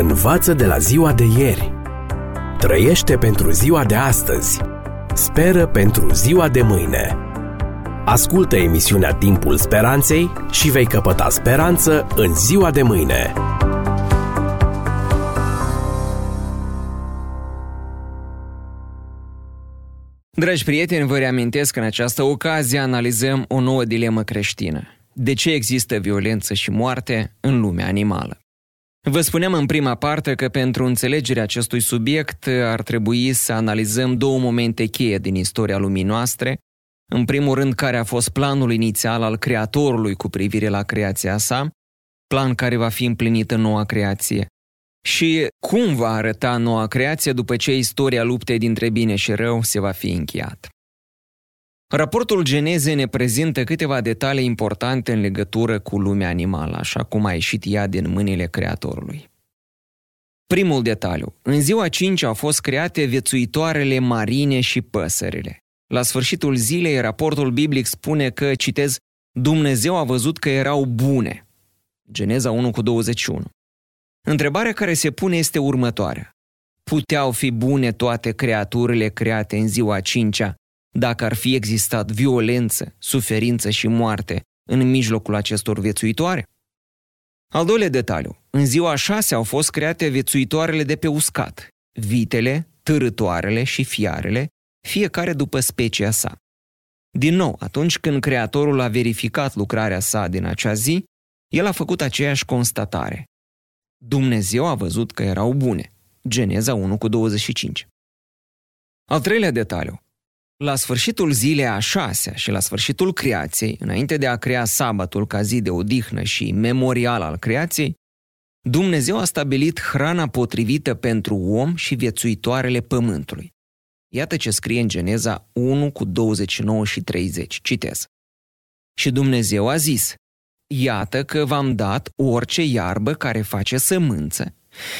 Învață de la ziua de ieri. Trăiește pentru ziua de astăzi. Speră pentru ziua de mâine. Ascultă emisiunea Timpul Speranței și vei căpăta speranță în ziua de mâine. Dragi prieteni, vă reamintesc că în această ocazie analizăm o nouă dilemă creștină. De ce există violență și moarte în lumea animală? Vă spuneam în prima parte că pentru înțelegerea acestui subiect ar trebui să analizăm două momente cheie din istoria lumii noastre. În primul rând, care a fost planul inițial al Creatorului cu privire la creația sa, plan care va fi împlinit în noua creație. Și cum va arăta noua creație după ce istoria luptei dintre bine și rău se va fi încheiat. Raportul Geneze ne prezintă câteva detalii importante în legătură cu lumea animală, așa cum a ieșit ea din mâinile Creatorului. Primul detaliu. În ziua 5 au fost create viețuitoarele marine și păsările. La sfârșitul zilei, raportul biblic spune că, citez, Dumnezeu a văzut că erau bune. Geneza 1 cu 21. Întrebarea care se pune este următoarea. Puteau fi bune toate creaturile create în ziua cincea dacă ar fi existat violență, suferință și moarte în mijlocul acestor viețuitoare? Al doilea detaliu. În ziua șase au fost create viețuitoarele de pe uscat, vitele, târătoarele și fiarele, fiecare după specia sa. Din nou, atunci când Creatorul a verificat lucrarea sa din acea zi, el a făcut aceeași constatare. Dumnezeu a văzut că erau bune. Geneza 1 cu 25. Al treilea detaliu. La sfârșitul zilei a șasea și la sfârșitul creației, înainte de a crea sabatul ca zi de odihnă și memorial al creației, Dumnezeu a stabilit hrana potrivită pentru om și viețuitoarele pământului. Iată ce scrie în Geneza 1 cu 29 și 30. Citez. Și Dumnezeu a zis, Iată că v-am dat orice iarbă care face sămânță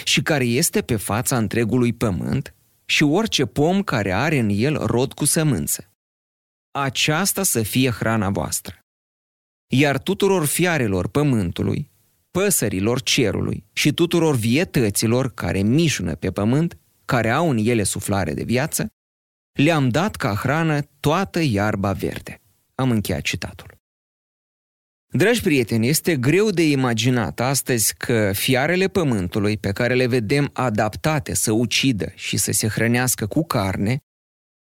și care este pe fața întregului pământ și orice pom care are în el rod cu sămânță. Aceasta să fie hrana voastră. Iar tuturor fiarelor pământului, păsărilor cerului și tuturor vietăților care mișună pe pământ, care au în ele suflare de viață, le-am dat ca hrană toată iarba verde. Am încheiat citatul. Dragi prieteni, este greu de imaginat astăzi că fiarele pământului, pe care le vedem adaptate să ucidă și să se hrănească cu carne,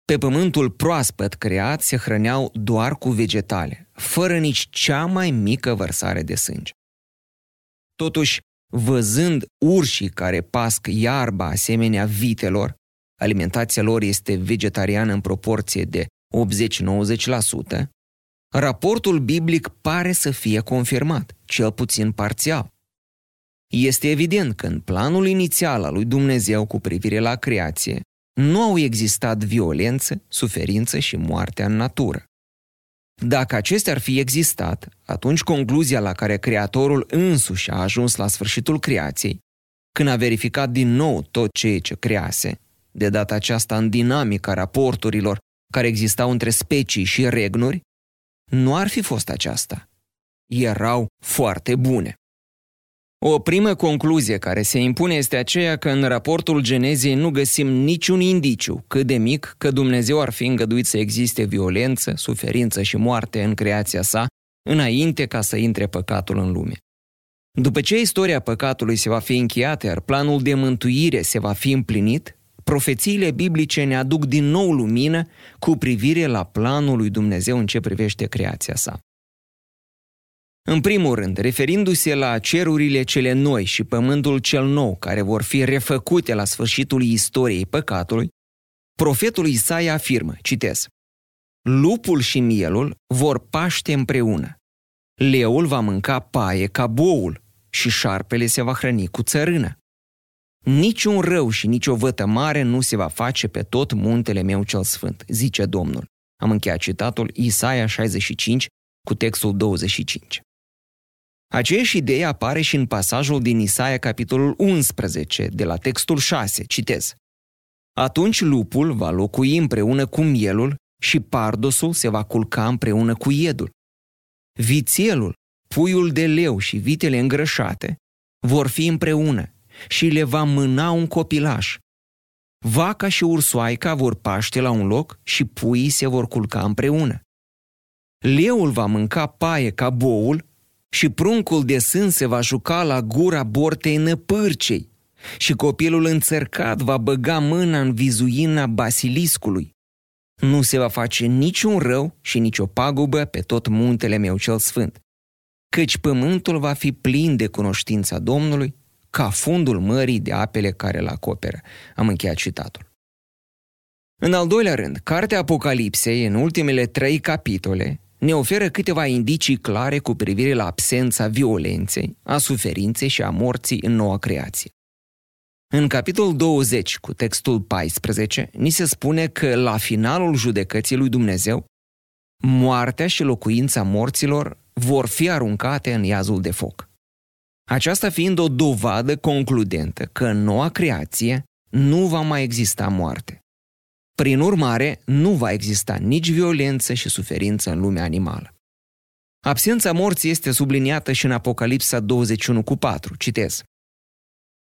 pe pământul proaspăt creat se hrăneau doar cu vegetale, fără nici cea mai mică vărsare de sânge. Totuși, văzând urșii care pasc iarba asemenea vitelor, alimentația lor este vegetariană în proporție de 80-90%, raportul biblic pare să fie confirmat, cel puțin parțial. Este evident că în planul inițial al lui Dumnezeu cu privire la creație nu au existat violență, suferință și moartea în natură. Dacă acestea ar fi existat, atunci concluzia la care Creatorul însuși a ajuns la sfârșitul creației, când a verificat din nou tot ceea ce crease, de data aceasta în dinamica raporturilor care existau între specii și regnuri, nu ar fi fost aceasta. Erau foarte bune. O primă concluzie care se impune este aceea că în raportul Geneziei nu găsim niciun indiciu, cât de mic, că Dumnezeu ar fi îngăduit să existe violență, suferință și moarte în creația sa, înainte ca să intre păcatul în lume. După ce istoria păcatului se va fi încheiată, iar planul de mântuire se va fi împlinit, profețiile biblice ne aduc din nou lumină cu privire la planul lui Dumnezeu în ce privește creația sa. În primul rând, referindu-se la cerurile cele noi și pământul cel nou care vor fi refăcute la sfârșitul istoriei păcatului, profetul Isaia afirmă, citez, Lupul și mielul vor paște împreună. Leul va mânca paie ca boul și șarpele se va hrăni cu țărână. Niciun rău și nicio mare nu se va face pe tot muntele meu cel sfânt, zice Domnul. Am încheiat citatul Isaia 65 cu textul 25. Aceeași idee apare și în pasajul din Isaia capitolul 11, de la textul 6, citez. Atunci lupul va locui împreună cu mielul și pardosul se va culca împreună cu iedul. Vițelul, puiul de leu și vitele îngrășate vor fi împreună și le va mâna un copilaș. Vaca și ursoaica vor paște la un loc și puii se vor culca împreună. Leul va mânca paie ca boul și pruncul de sân se va juca la gura bortei năpârcei și copilul înțărcat va băga mâna în vizuina basiliscului. Nu se va face niciun rău și nicio pagubă pe tot muntele meu cel sfânt, căci pământul va fi plin de cunoștința Domnului ca fundul mării de apele care îl acoperă. Am încheiat citatul. În al doilea rând, cartea Apocalipsei, în ultimele trei capitole, ne oferă câteva indicii clare cu privire la absența violenței, a suferinței și a morții în noua creație. În capitolul 20, cu textul 14, ni se spune că la finalul judecății lui Dumnezeu, moartea și locuința morților vor fi aruncate în iazul de foc. Aceasta fiind o dovadă concludentă că în noua creație nu va mai exista moarte. Prin urmare, nu va exista nici violență și suferință în lumea animală. Absența morții este subliniată și în Apocalipsa 21 cu 4. Citez.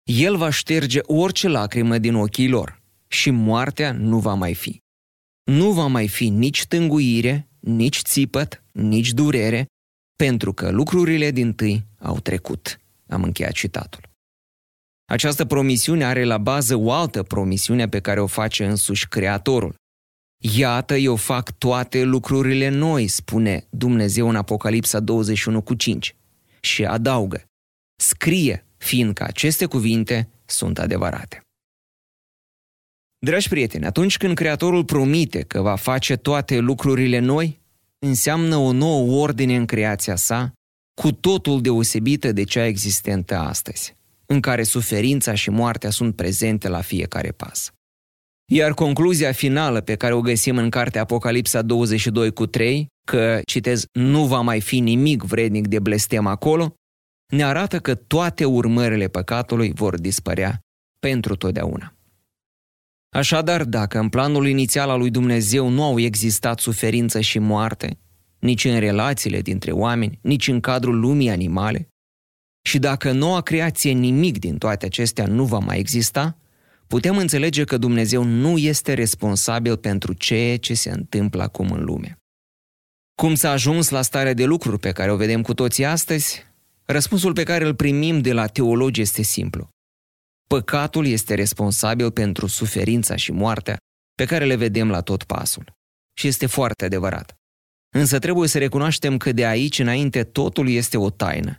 El va șterge orice lacrimă din ochii lor și moartea nu va mai fi. Nu va mai fi nici tânguire, nici țipăt, nici durere, pentru că lucrurile din tâi au trecut. Am încheiat citatul. Această promisiune are la bază o altă promisiune pe care o face însuși Creatorul. Iată, eu fac toate lucrurile noi, spune Dumnezeu în Apocalipsa 21 cu 5. Și adaugă, scrie, fiindcă aceste cuvinte sunt adevărate. Dragi prieteni, atunci când Creatorul promite că va face toate lucrurile noi, înseamnă o nouă ordine în creația sa, cu totul deosebită de cea existentă astăzi, în care suferința și moartea sunt prezente la fiecare pas. Iar concluzia finală pe care o găsim în cartea Apocalipsa 22 cu 3, că, citez, nu va mai fi nimic vrednic de blestem acolo, ne arată că toate urmările păcatului vor dispărea pentru totdeauna. Așadar, dacă în planul inițial al lui Dumnezeu nu au existat suferință și moarte, nici în relațiile dintre oameni, nici în cadrul lumii animale, și dacă noua creație nimic din toate acestea nu va mai exista, putem înțelege că Dumnezeu nu este responsabil pentru ceea ce se întâmplă acum în lume. Cum s-a ajuns la starea de lucruri pe care o vedem cu toții astăzi? Răspunsul pe care îl primim de la teologi este simplu. Păcatul este responsabil pentru suferința și moartea pe care le vedem la tot pasul. Și este foarte adevărat. Însă trebuie să recunoaștem că de aici înainte totul este o taină,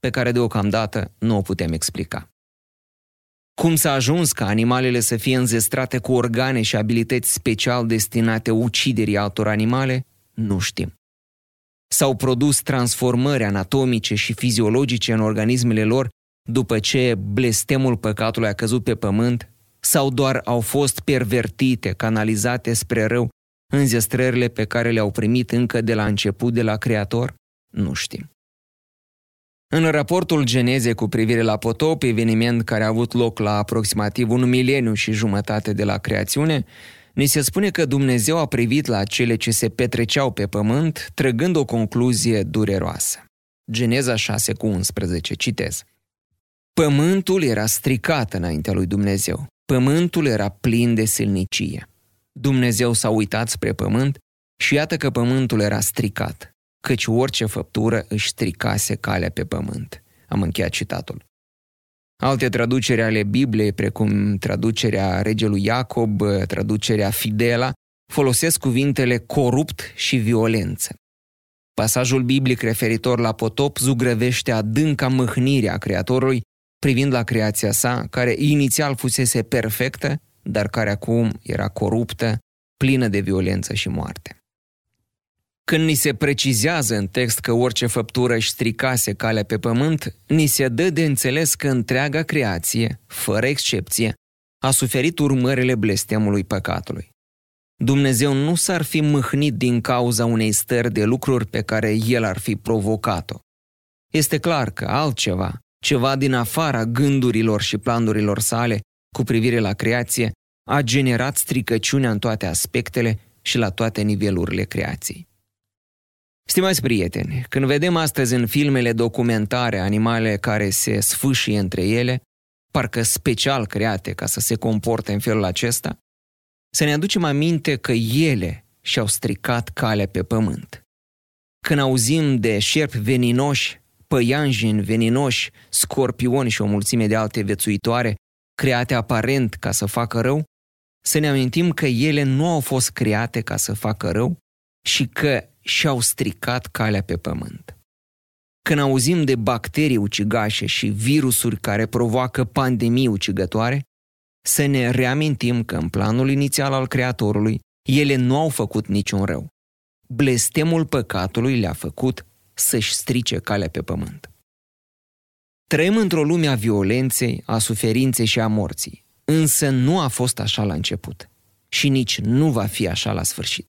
pe care deocamdată nu o putem explica. Cum s-a ajuns ca animalele să fie înzestrate cu organe și abilități special destinate uciderii altor animale, nu știm. S-au produs transformări anatomice și fiziologice în organismele lor după ce blestemul păcatului a căzut pe pământ sau doar au fost pervertite, canalizate spre rău înzestrările pe care le-au primit încă de la început de la Creator? Nu știm. În raportul Geneze cu privire la potop, eveniment care a avut loc la aproximativ un mileniu și jumătate de la creațiune, ni se spune că Dumnezeu a privit la cele ce se petreceau pe pământ, trăgând o concluzie dureroasă. Geneza 6 cu 11, citez. Pământul era stricat înaintea lui Dumnezeu. Pământul era plin de silnicie. Dumnezeu s-a uitat spre pământ și iată că pământul era stricat, căci orice făptură își stricase calea pe pământ. Am încheiat citatul. Alte traduceri ale Bibliei, precum traducerea regelui Iacob, traducerea Fidela, folosesc cuvintele corupt și violență. Pasajul biblic referitor la potop zugrăvește adânca mâhnire a Creatorului privind la creația sa, care inițial fusese perfectă, dar care acum era coruptă, plină de violență și moarte. Când ni se precizează în text că orice făptură își stricase calea pe pământ, ni se dă de înțeles că întreaga creație, fără excepție, a suferit urmările blestemului păcatului. Dumnezeu nu s-ar fi mâhnit din cauza unei stări de lucruri pe care El ar fi provocat-o. Este clar că altceva, ceva din afara gândurilor și planurilor sale cu privire la creație, a generat stricăciunea în toate aspectele și la toate nivelurile creației. Stimați prieteni, când vedem astăzi în filmele documentare animale care se sfâșie între ele, parcă special create ca să se comporte în felul acesta, să ne aducem aminte că ele și-au stricat calea pe pământ. Când auzim de șerpi veninoși, păianjeni veninoși, scorpioni și o mulțime de alte vețuitoare, create aparent ca să facă rău, să ne amintim că ele nu au fost create ca să facă rău și că și-au stricat calea pe pământ. Când auzim de bacterii ucigașe și virusuri care provoacă pandemii ucigătoare, să ne reamintim că în planul inițial al Creatorului ele nu au făcut niciun rău. Blestemul păcatului le-a făcut să-și strice calea pe pământ. Trăim într-o lume a violenței, a suferinței și a morții, însă nu a fost așa la început și nici nu va fi așa la sfârșit.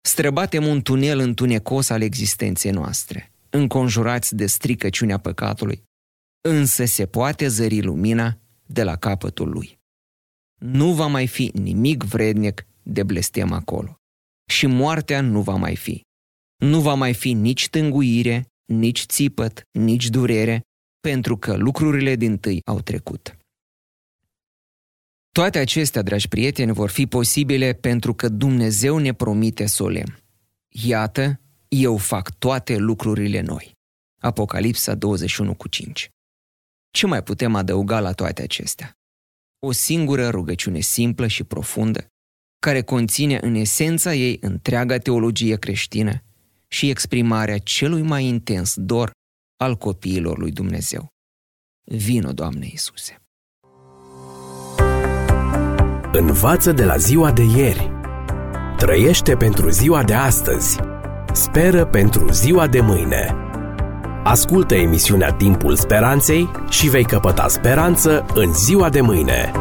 Străbatem un tunel întunecos al existenței noastre, înconjurați de stricăciunea păcatului, însă se poate zări lumina de la capătul lui. Nu va mai fi nimic vrednic de blestem acolo. Și moartea nu va mai fi. Nu va mai fi nici tânguire, nici țipăt, nici durere, pentru că lucrurile din tâi au trecut. Toate acestea, dragi prieteni, vor fi posibile pentru că Dumnezeu ne promite solemn. Iată, eu fac toate lucrurile noi. Apocalipsa 21 cu 5. Ce mai putem adăuga la toate acestea? O singură rugăciune simplă și profundă, care conține în esența ei întreaga teologie creștină și exprimarea celui mai intens dor al copiilor lui Dumnezeu. Vino, Doamne Iisuse! Învață de la ziua de ieri. Trăiește pentru ziua de astăzi. Speră pentru ziua de mâine. Ascultă emisiunea Timpul Speranței și vei căpăta speranță în ziua de mâine.